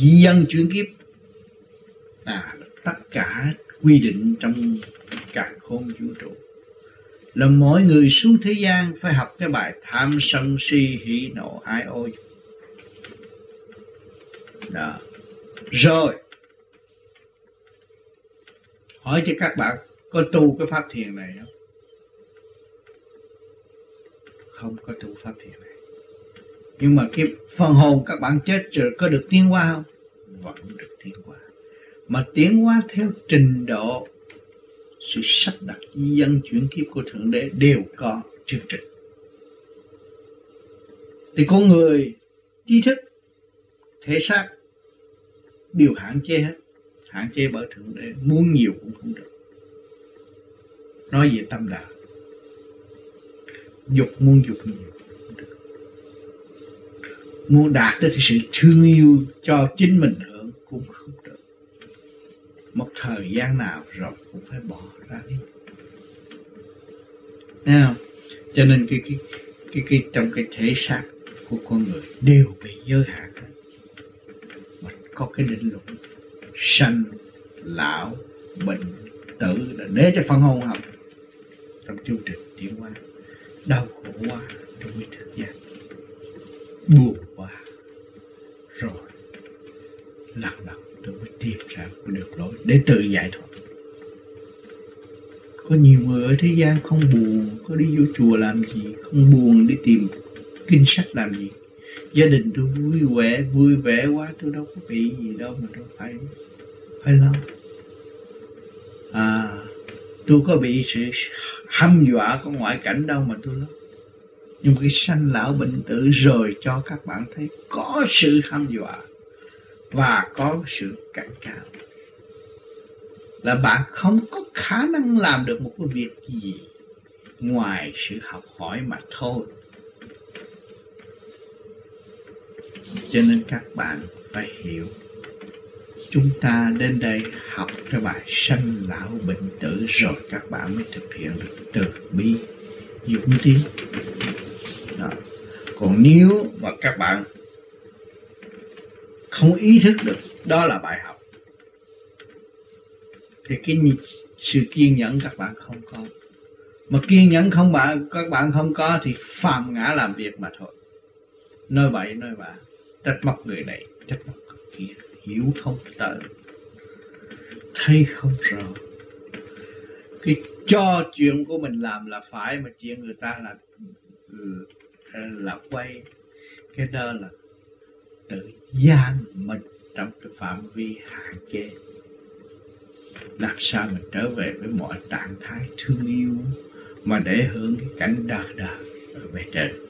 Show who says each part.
Speaker 1: di dân chuyển kiếp. À tất cả quy định trong cả khôn vũ trụ. Là mỗi người xuống thế gian phải học cái bài tham sân si hỷ nộ ái ôi. Đó. Rồi. Hỏi cho các bạn có tu cái pháp thiền này không? Không có tu pháp thiền này. Nhưng mà cái phần hồn các bạn chết rồi có được tiến qua không? Vẫn được tiến hóa. Mà tiến hóa theo trình độ, sự sắp đặt dân chuyển kiếp của thượng đế đều có chương trình. Thì con người trí thức, thể xác đều hạn chế hết, hạn chế bởi thượng đế, muốn nhiều cũng không được. Nói về tâm đạo, dục muốn dục nhiều muốn đạt tới sự thương yêu cho chính mình cũng không được. Một thời gian nào rồi cũng phải bỏ ra đi. Thấy không? cho nên cái cái cái cái, trong cái thể xác của con người đều bị giới hạn. Mà có cái định luật sanh, lão, bệnh, tử là để cho phân hồn học. Trong chương trình tiến hóa, đau khổ quá trong cái thời gian buồn. Lặng lặng tôi mới tìm ra cái đường lối để tự giải thoát. Có nhiều người ở thế gian không buồn, có đi vô chùa làm gì, không buồn đi tìm kinh sách làm gì. Gia đình tôi vui vẻ vui vẻ quá, tôi đâu có bị gì đâu mà tôi phải phải lo. À tôi có bị sự hăm dọa của ngoại cảnh đâu mà tôi lo. Nhưng cái sanh lão bệnh tử rồi cho các bạn thấy có sự hăm dọa và có sự cảnh cáo là bạn không có khả năng làm được một cái việc gì ngoài sự học hỏi mà thôi. Cho nên các bạn phải hiểu, chúng ta đến đây học cái bài sanh lão bệnh tử rồi các bạn mới thực hiện được từ bi, dũng tiến đó. còn nếu mà các bạn không ý thức được, đó là bài học. Thì cái sự kiên nhẫn các bạn không có. Mà kiên nhẫn không bạn các bạn không có thì phàm ngã làm việc mà thôi. Nói vậy nói vậy. Trách móc người này, trách móc người kia, hiểu không tới thấy không rõ. Cái cho chuyện của mình làm là phải, mà chuyện người ta là là quay. Cái đó là tự giam mình trong cái phạm vi hạn chế. Làm sao mình trở về với mọi trạng thái thương yêu mà để hưởng cái cảnh đời đời ở bên trên?